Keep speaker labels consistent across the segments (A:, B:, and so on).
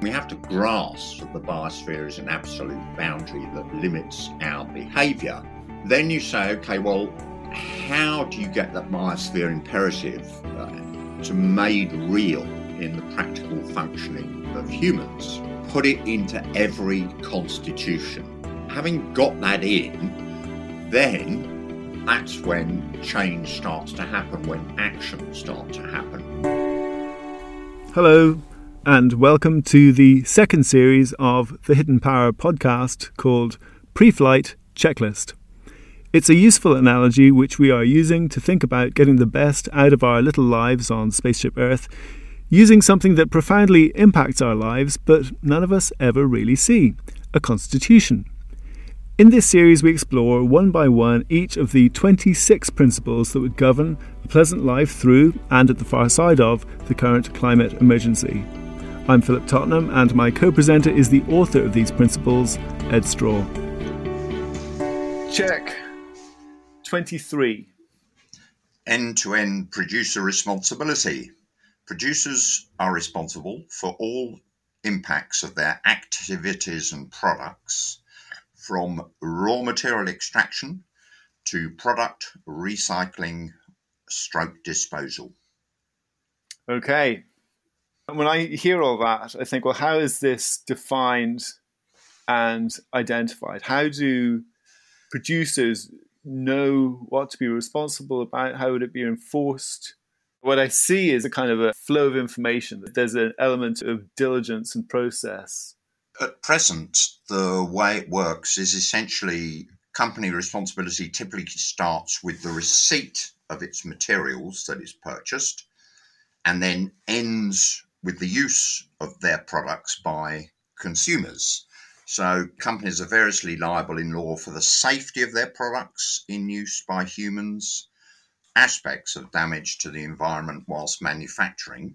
A: We have to grasp that the biosphere is an absolute boundary that limits our behaviour. Then you say, okay, well, how do you get that biosphere imperative uh, to made real in the practical functioning of humans? Put it into every constitution. Having got that in, then that's when change starts to happen, when action starts to happen.
B: Hello, and welcome to the second series of the Hidden Power podcast called Pre Flight Checklist. It's a useful analogy which we are using to think about getting the best out of our little lives on Spaceship Earth, using something that profoundly impacts our lives but none of us ever really see a constitution. In this series, we explore one by one each of the 26 principles that would govern a pleasant life through and at the far side of the current climate emergency. I'm Philip Tottenham, and my co presenter is the author of these principles, Ed Straw. Check 23.
A: End to end producer responsibility. Producers are responsible for all impacts of their activities and products, from raw material extraction to product recycling stroke disposal.
B: Okay, when I hear all that, I think, well, how is this defined and identified? How do producers know what to be responsible about? How would it be enforced? What I see is a kind of a flow of information. There's an element of diligence and process.
A: At present, the way it works is essentially company responsibility typically starts with the receipt of its materials that is purchased and then ends with the use of their products by consumers. So, companies are variously liable in law for the safety of their products in use by humans, aspects of damage to the environment whilst manufacturing,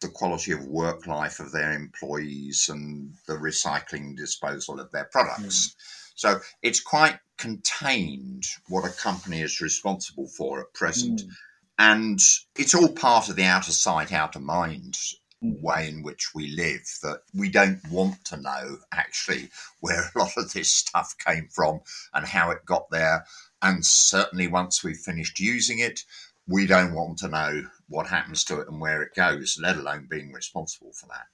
A: the quality of work life of their employees, and the recycling disposal of their products. Mm. So, it's quite contained what a company is responsible for at present. Mm. And it's all part of the outer sight, outer mind way in which we live that we don't want to know actually where a lot of this stuff came from and how it got there. And certainly once we've finished using it, we don't want to know what happens to it and where it goes, let alone being responsible for that.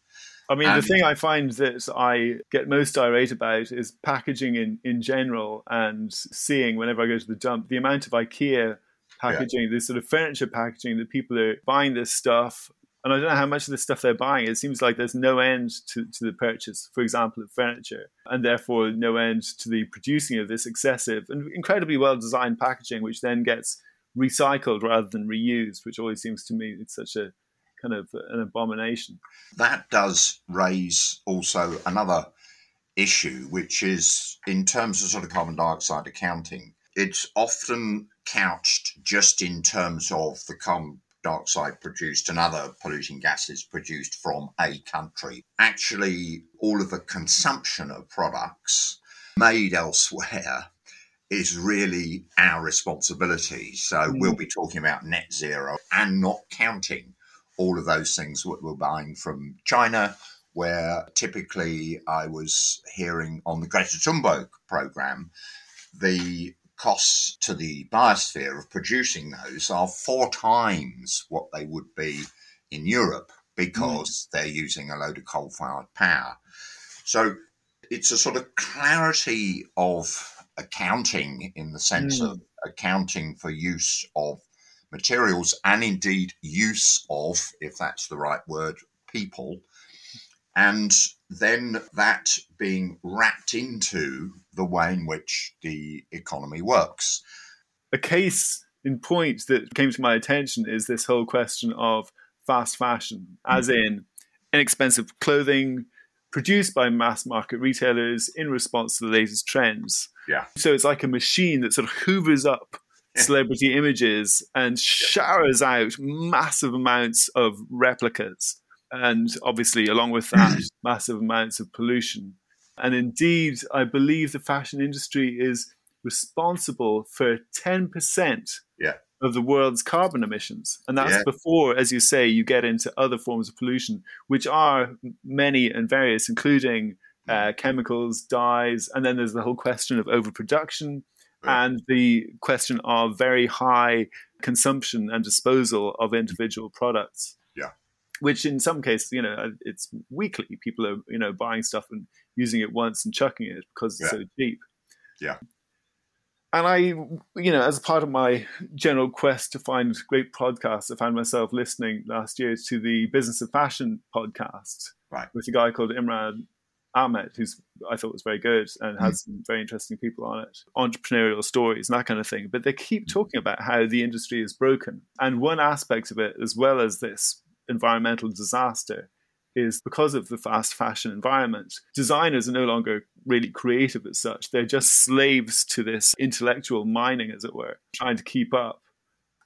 B: I mean, the thing I find that I get most irate about is packaging in, in general and seeing whenever I go to the dump the amount of IKEA packaging, yeah. this sort of furniture packaging that people are buying this stuff and I don't know how much of the stuff they're buying. It seems like there's no end to, to the purchase, for example, of furniture, and therefore no end to the producing of this excessive and incredibly well designed packaging, which then gets recycled rather than reused, which always seems to me it's such a kind of an abomination.
A: That does raise also another issue, which is in terms of sort of carbon dioxide accounting, it's often couched just in terms of the carbon dioxide produced and other polluting gases produced from a country. Actually, all of the consumption of products made elsewhere is really our responsibility. So mm. we'll be talking about net zero and not counting all of those things that we're buying from China, where typically I was hearing on the Greta Thunberg program, the costs to the biosphere of producing those are four times what they would be in Europe because mm. they're using a load of coal fired power. So it's a sort of clarity of accounting in the sense mm. of accounting for use of materials and indeed use of, if that's the right word, people. And then that being wrapped into the way in which the economy works.
B: A case in point that came to my attention is this whole question of fast fashion, as mm-hmm. in inexpensive clothing produced by mass market retailers in response to the latest trends.
A: Yeah.
B: So it's like a machine that sort of hoovers up celebrity images and showers out massive amounts of replicas and obviously, along with that, massive amounts of pollution. And indeed, I believe the fashion industry is responsible for 10%
A: yeah.
B: of the world's carbon emissions. And that's
A: Yeah.
B: before, as you say, you get into other forms of pollution, which are many and various, including uh, chemicals, dyes, and then there's the whole question of overproduction
A: Yeah.
B: and the question of very high consumption and disposal of individual products. Which in some cases, you know, uh, it's weekly. People are, you know, buying stuff and using it once and chucking it because it's
A: Yeah.
B: so cheap.
A: Yeah.
B: And I, you know, as part of my general quest to find great podcasts, I found myself listening last year to the Business of Fashion podcast
A: Right.
B: with a guy called Imran Ahmed, who's I thought was very good and hmm. has some very interesting people on it, entrepreneurial stories and that kind of thing. But they keep hmm. talking about how the industry is broken. And one aspect of it, as well as this environmental disaster, is because of the fast fashion environment, designers are no longer really creative as such. They're just slaves to this intellectual mining, as it were, trying to keep up.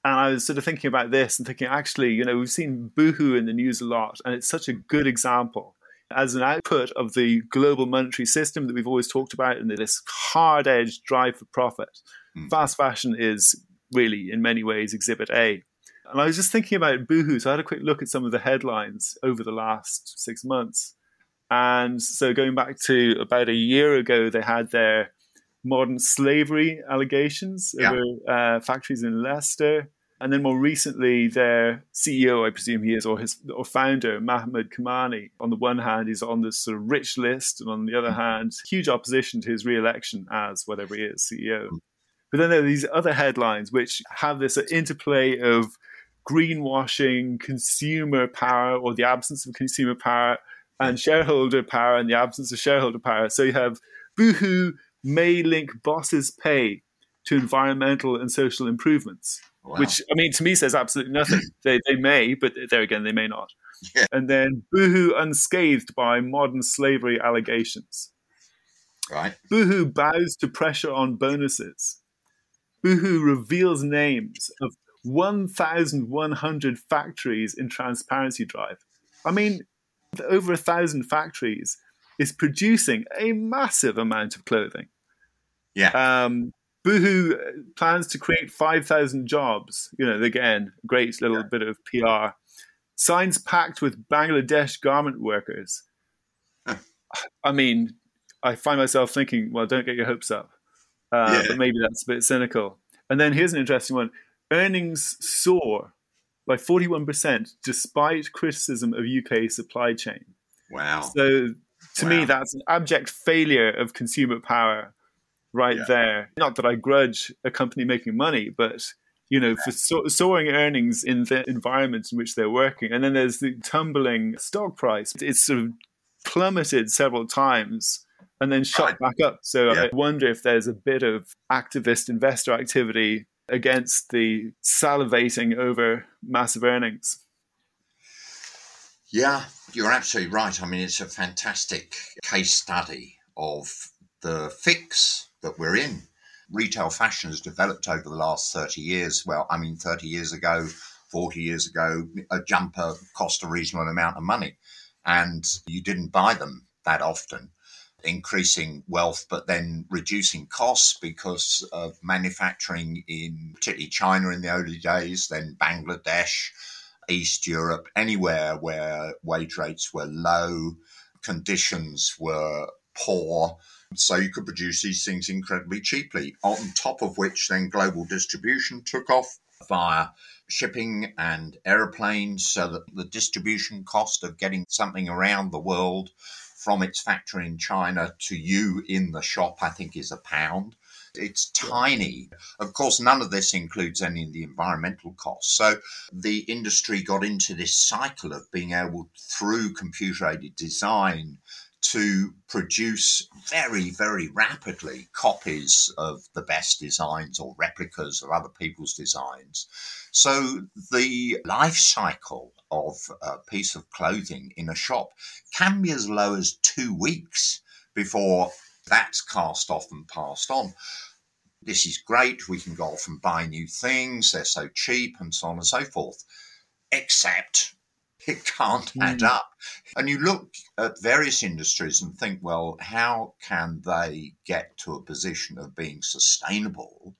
B: And I was sort of thinking about this and thinking, actually, you know, we've seen Boohoo in the news a lot, and it's such a good example as an output of the global monetary system that we've always talked about and this hard edged drive for profit.
A: Mm.
B: Fast fashion is really, in many ways, exhibit A. And I was just thinking about Boohoo, so I had a quick look at some of the headlines over the last six months. And so going back to about a year ago, they had their modern slavery allegations
A: Yeah.
B: over uh, factories in Leicester. And then more recently, their CEO, I presume he is, or his or founder, Mahmoud Kamani. On the one hand, he's on this sort of rich list, and on the other hand, huge opposition to his re-election as whatever he is, CEO. But then there are these other headlines which have this interplay of greenwashing, consumer power, or the absence of consumer power, and shareholder power, and the absence of shareholder power. So you have Boohoo may link bosses' pay to environmental and social improvements
A: Wow.
B: which I mean to me says absolutely nothing. they they may, but there again they may not.
A: Yeah.
B: And then Boohoo unscathed by modern slavery allegations.
A: right.
B: Boohoo bows to pressure on bonuses. Boohoo reveals names of 1,100 factories in transparency drive. I mean, over a thousand factories is producing a massive amount of clothing.
A: Yeah.
B: Um, Boohoo plans to create 5,000 jobs. You know, again, great little
A: Yeah.
B: bit of PR. Signs packed with Bangladesh garment workers.
A: Huh.
B: I mean, I find myself thinking, well, don't get your hopes up. Uh,
A: Yeah.
B: But maybe that's a bit cynical. And then here's an interesting one earnings soar by 41% despite criticism of UK supply chain.
A: Wow.
B: So to me, that's an abject failure of consumer power right
A: Yeah.
B: there. Not that I grudge a company making money, but you know, for so- soaring earnings in the environment in which they're working, and then there's the tumbling stock price. It's sort of plummeted several times and then shot back up. So
A: Yeah.
B: I wonder if there's a bit of activist investor activity against the salivating over massive earnings.
A: Yeah, you're absolutely right. I mean, it's a fantastic case study of the fix that we're in. Retail fashion has developed over the last 30 years. Well, I mean, 30 years ago, 40 years ago, a jumper cost a reasonable amount of money and you didn't buy them that often. Increasing wealth, but then reducing costs because of manufacturing in particularly China in the early days, then Bangladesh, East Europe, anywhere where wage rates were low, conditions were poor. So you could produce these things incredibly cheaply, on top of which then global distribution took off via shipping and aeroplanes, so that the distribution cost of getting something around the world from its factory in China to you in the shop, I think, is a pound. It's tiny. Of course, none of this includes any of the environmental costs. So the industry got into this cycle of being able, through computer aided design, to produce very, very rapidly copies of the best designs or replicas of other people's designs. So the life cycle of a piece of clothing in a shop can be as low as two weeks before that's cast off and passed on. This is great. We can go off and buy new things. They're so cheap and so on and so forth. Except it can't add hmm. up. And you look at various industries and think, well, how can they get to a position of being sustainable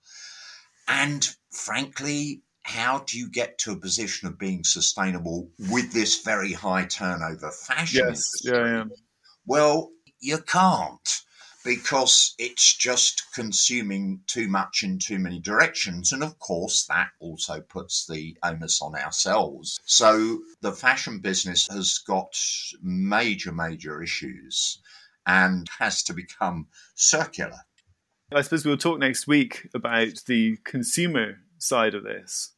A: And frankly, how do you get to a position of being sustainable with this very high turnover fashion
B: yes,
A: industry?
B: Yeah, yeah.
A: Well, you can't because it's just consuming too much in too many directions. And of course, that also puts the onus on ourselves. So the fashion business has got major, major issues and has to become circular.
B: I suppose we'll talk next week about the consumer side of this,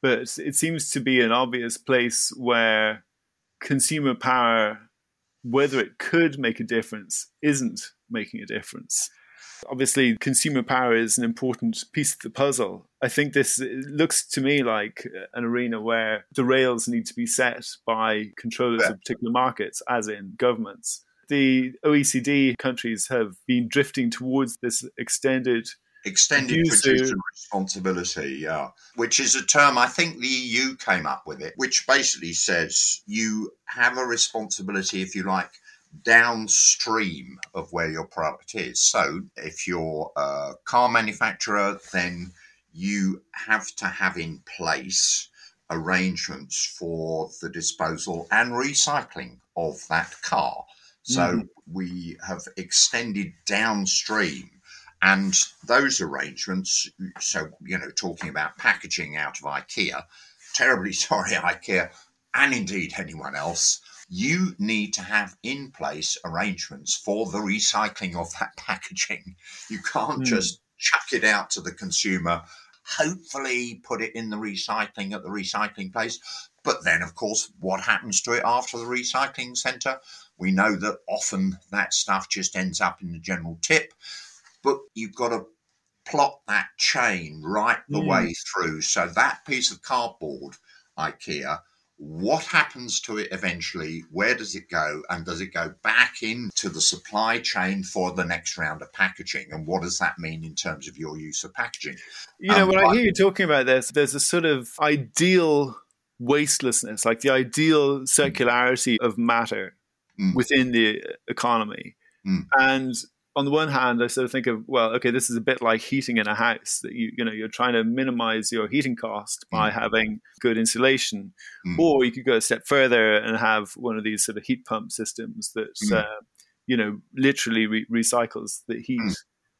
B: but it seems to be an obvious place where consumer power, whether it could make a difference, isn't making a difference. Obviously, consumer power is an important piece of the puzzle. I think this looks to me like an arena where the rails need to be set by controllers yeah. of particular markets, as in governments. The OECD countries have been drifting towards this extended
A: extended producer responsibility, yeah, which is a term I think the EU came up with it, which basically says you have a responsibility, if you like, downstream of where your product is. So if you're a car manufacturer, then you have to have in place arrangements for the disposal and recycling of that car. So mm-hmm. we have extended downstream and those arrangements, so, you know, talking about packaging out of IKEA, terribly sorry, IKEA, and indeed anyone else, you need to have in place arrangements for the recycling of that packaging. You can't mm. just chuck it out to the consumer, hopefully put it in the recycling at the recycling place. But then, of course, what happens to it after the recycling centre? We know that often that stuff just ends up in the general tip, but you've got to plot that chain right the mm. way through. So that piece of cardboard, IKEA, what happens to it eventually? Where does it go? And does it go back into the supply chain for the next round of packaging? And what does that mean in terms of your use of packaging?
B: You know, um, when I, I hear you talking about this, there's a sort of ideal wastelessness, like the ideal circularity of matter mm. within the economy. Mm. And on the one hand, I sort of think of, well, okay, this is a bit like heating in a house that you, you know, you're trying to minimize your heating cost by mm. having good insulation. Mm. Or you could go a step further and have one of these sort of heat pump systems that, mm. uh, you know, literally re- recycles the heat mm.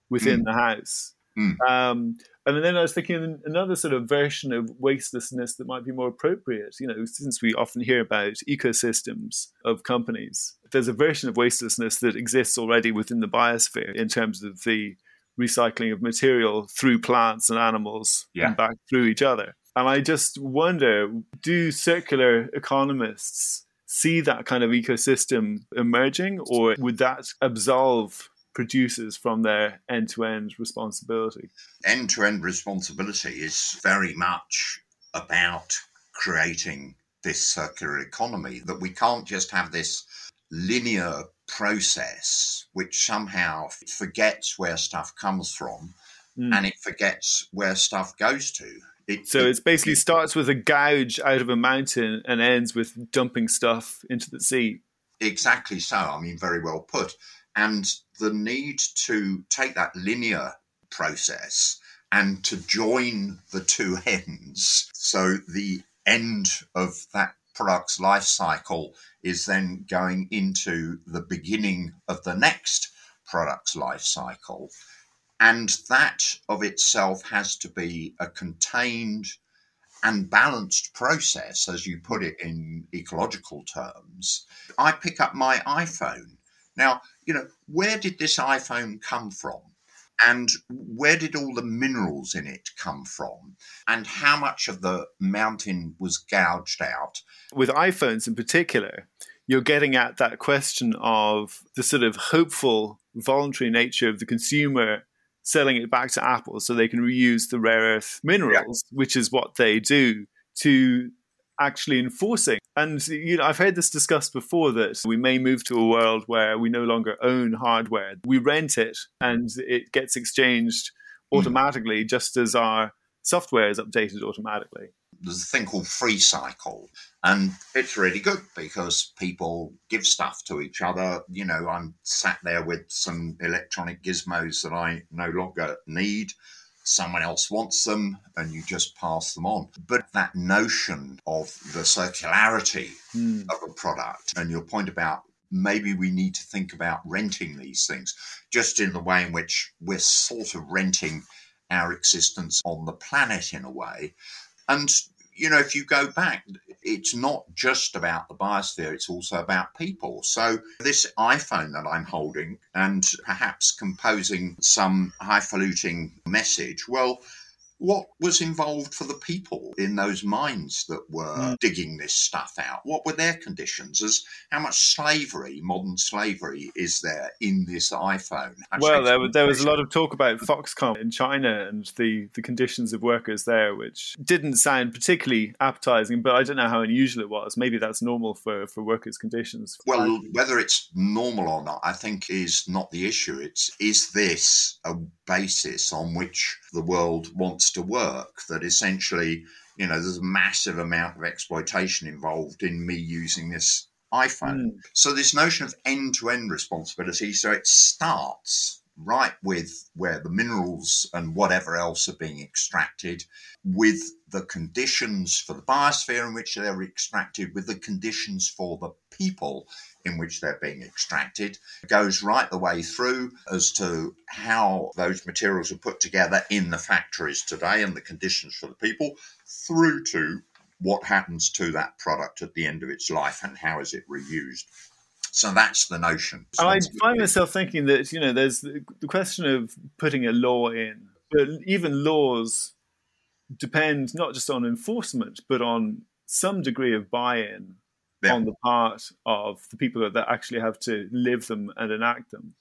B: within mm. the house. Mm. Um, and then I was thinking another sort of version of wastelessness that might be more appropriate. You know, since we often hear about ecosystems of companies, there's a version of wastelessness that exists already within the biosphere in terms of the recycling of material through plants and animals yeah. and back through each other. And I just wonder do circular economists see that kind of ecosystem emerging, or would that absolve producers from their end to end responsibility?
A: End to end responsibility is very much about creating this circular economy, that we can't just have this linear process which somehow forgets where stuff comes from mm. and it forgets where stuff goes to.
B: It, so it, it basically it, starts with a gouge out of a mountain and ends with dumping stuff into the sea.
A: Exactly so. I mean, very well put. And the need to take that linear process and to join the two ends. So the end of that product's life cycle is then going into the beginning of the next product's life cycle. And that of itself has to be a contained and balanced process, as you put it in ecological terms. I pick up my iPhone now, you know, where did this iPhone come from? And where did all the minerals in it come from? And how much of the mountain was gouged out?
B: With iPhones in particular, you're getting at that question of the sort of hopeful, voluntary nature of the consumer selling it back to Apple so they can reuse the rare earth minerals, yeah. which is what they do, to actually enforcing. And you know, I've heard this discussed before that we may move to a world where we no longer own hardware. We rent it and it gets exchanged automatically mm. just as our software is updated automatically.
A: There's a thing called Freecycle, and it's really good because people give stuff to each other. You know, I'm sat there with some electronic gizmos that I no longer need someone else wants them and you just pass them on. But that notion of the circularity mm. of a product and your point about maybe we need to think about renting these things just in the way in which we're sort of renting our existence on the planet in a way. And you know, if you go back, it's not just about the biosphere, it's also about people. So, this iPhone that I'm holding and perhaps composing some highfalutin message, well, what was involved for the people in those mines that were mm. digging this stuff out? What were their conditions? As how much slavery, modern slavery, is there in this iPhone?
B: well, there, there was a lot of talk about Foxconn in China and the, the conditions of workers there, which didn't sound particularly appetizing, but I don't know how unusual it was. Maybe that's normal for, for workers' conditions.
A: Well, whether it's normal or not, I think is not the issue. It's is this a basis on which the world wants to work. That essentially, you know, there's a massive amount of exploitation involved in me using this iPhone. Mm. So, this notion of end to end responsibility, so it starts right with where the minerals and whatever else are being extracted, with the conditions for the biosphere in which they're extracted, with the conditions for the people in which they're being extracted. It goes right the way through as to how those materials are put together in the factories today and the conditions for the people, through to what happens to that product at the end of its life and how is it reused. So that's the notion.
B: I find myself thinking that you know there's the question of putting a law in, but even laws depend not just on enforcement but on some degree of buy-in yeah. on the part of the people that actually have to live them and enact them.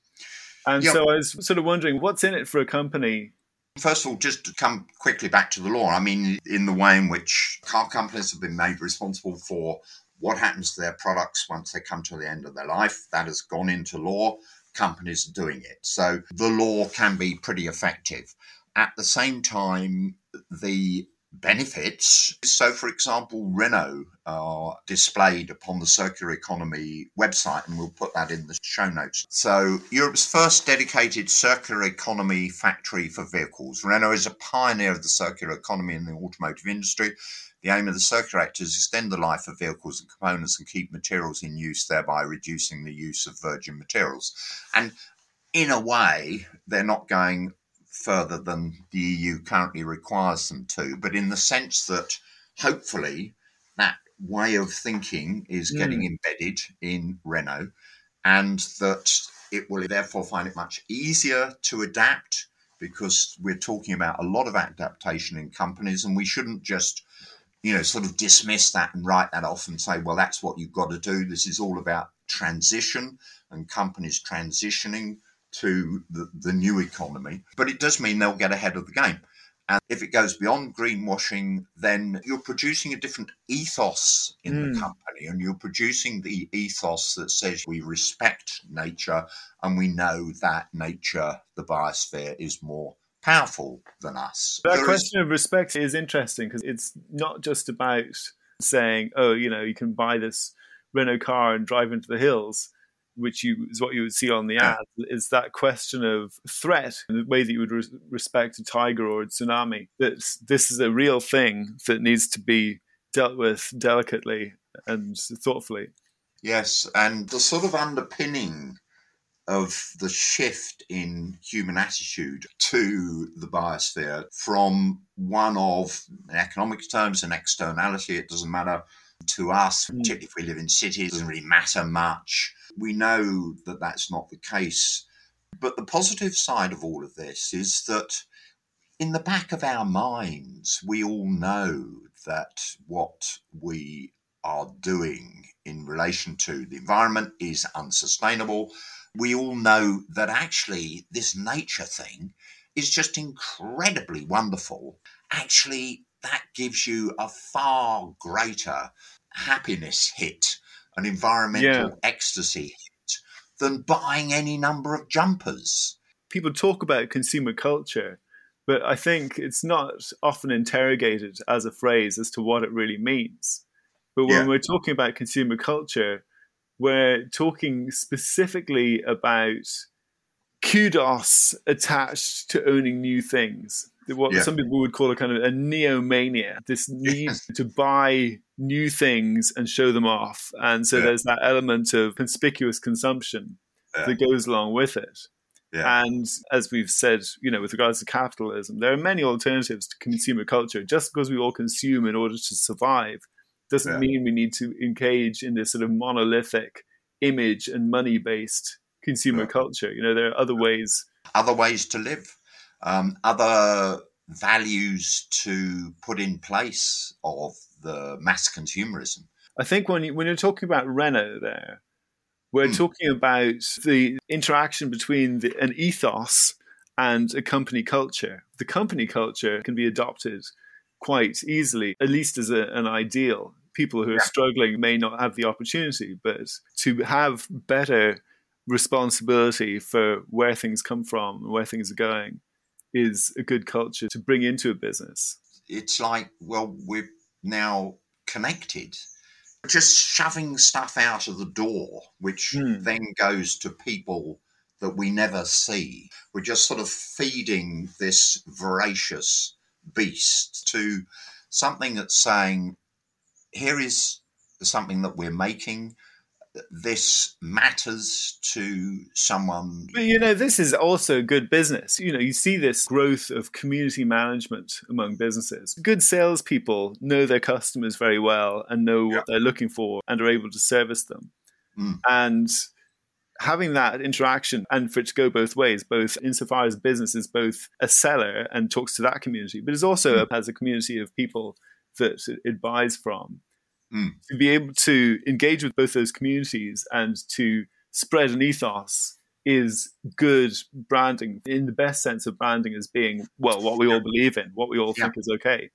B: And yeah. so I was sort of wondering what's in it for a company
A: First of all, just to come quickly back to the law, I mean, in the way in which car companies have been made responsible for what happens to their products once they come to the end of their life, that has gone into law. Companies are doing it. So the law can be pretty effective. At the same time, the benefits. So, for example, Renault are displayed upon the Circular Economy website, and we'll put that in the show notes. So, Europe's first dedicated circular economy factory for vehicles. Renault is a pioneer of the circular economy in the automotive industry. The aim of the Circular Act is to extend the life of vehicles and components and keep materials in use, thereby reducing the use of virgin materials. And in a way, they're not going further than the EU currently requires them to, but in the sense that hopefully that way of thinking is mm. getting embedded in Renault and that it will therefore find it much easier to adapt because we're talking about a lot of adaptation in companies and we shouldn't just you know sort of dismiss that and write that off and say well that's what you've got to do this is all about transition and companies transitioning to the, the new economy, but it does mean they'll get ahead of the game. And if it goes beyond greenwashing, then you're producing a different ethos in mm. the hmm. company, and you're producing the ethos that says we respect nature and we know that nature, the biosphere, is more powerful than us.
B: That there question is... of respect is interesting because it's not just about saying, oh, you know, you can buy this Renault car and drive into the hills which you is what you would see on the ad, is that question of threat, in the way that you would re- respect a tiger or a tsunami. That this is a real thing that needs to be dealt with delicately and thoughtfully.
A: Yes, and the sort of underpinning of the shift in human attitude to the biosphere from one of in economic terms an externality, it doesn't matter to us, mm. particularly if we live in cities, it doesn't really matter much we know that that's not the case. But the positive side of all of this is that in the back of our minds, we all know that what we are doing in relation to the environment is unsustainable. We all know that actually this nature thing is just incredibly wonderful. Actually, that gives you a far greater happiness hit an environmental yeah. ecstasy hit than buying any number of jumpers.
B: People talk about consumer culture, but I think it's not often interrogated as a phrase as to what it really means. But when yeah. we're talking about consumer culture, we're talking specifically about kudos attached to owning new things. What yeah. some people would call a kind of a neomania, this need to buy new things and show them off. And so yeah. there's that element of conspicuous consumption yeah. that goes along with it. And as we've said, you know, with regards to capitalism, there are many alternatives to consumer culture. Just because we all consume in order to survive doesn't mean we need to engage in this sort of monolithic image and money based consumer yeah. culture. You know, there are other ways.
A: Other ways to live, um, other values to put in place of the mass consumerism.
B: I think when you, when you're talking about Renault, there, we're mm. talking about the interaction between the, an ethos and a company culture. The company culture can be adopted quite easily, at least as a, an ideal. People who are yeah. struggling may not have the opportunity, but to have better responsibility for where things come from and where things are going is a good culture to bring into a business.
A: It's like, well, we're now connected. Just shoving stuff out of the door, which mm. then goes to people that we never see. We're just sort of feeding this voracious beast to something that's saying, here is something that we're making this matters to someone.
B: But you know, this is also good business. You know, you see this growth of community management among businesses. Good salespeople know their customers very well and know yeah. what they're looking for and are able to service them. Mm. And having that interaction and for it to go both ways, both insofar as business is both a seller and talks to that community, but is also mm. has a community of people that it buys from mm. to be able to engage with both those communities and to spread an ethos is good branding in the best sense of branding as being well what we all believe in what we all yeah. think is okay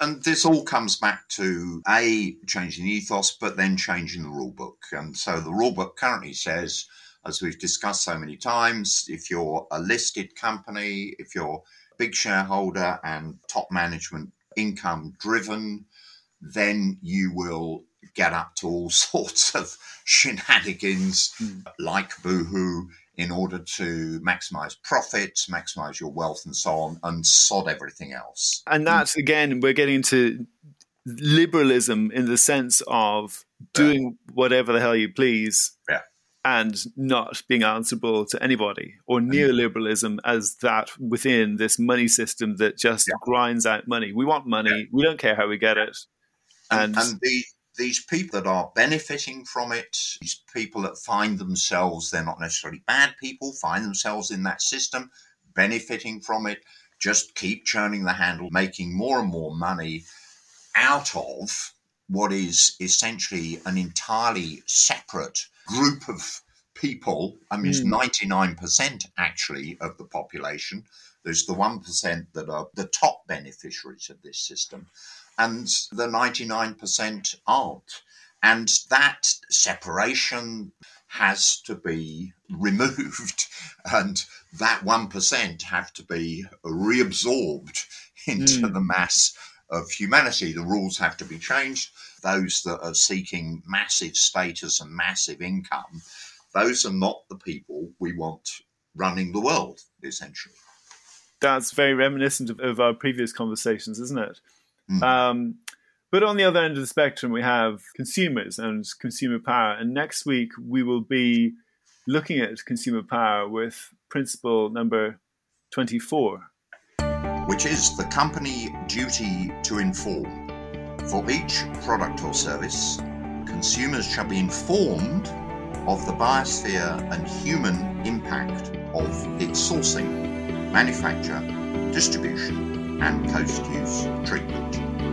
A: and this all comes back to a changing ethos but then changing the rule book and so the rule book currently says as we've discussed so many times if you're a listed company if you're a big shareholder and top management income driven then you will get up to all sorts of shenanigans mm. like boohoo in order to maximize profits, maximize your wealth, and so on, and sod everything else.
B: And that's again, we're getting into liberalism in the sense of doing yeah. whatever the hell you please.
A: Yeah.
B: And not being answerable to anybody, or neoliberalism as that within this money system that just yeah. grinds out money. We want money. We don't care how we get it.
A: And, and, the, these people that are benefiting from it, these people that find themselves, they're not necessarily bad people, find themselves in that system, benefiting from it, just keep churning the handle, making more and more money out of what is essentially an entirely separate group of people. I mean, mm. it's 99% actually of the population. There's the 1% that are the top beneficiaries of this system and the 99% aren't. And that separation has to be removed, and that 1% have to be reabsorbed into mm. the mass of humanity. The rules have to be changed. Those that are seeking massive status and massive income, those are not the people we want running the world, essentially.
B: That's very reminiscent of, of our previous conversations, isn't it? Mm. Um, but on the other end of the spectrum, we have consumers and consumer power. And next week, we will be looking at consumer power with principle number 24.
A: Which is the company duty to inform. For each product or service, consumers shall be informed of the biosphere and human impact of its sourcing, manufacture, distribution, and post use treatment.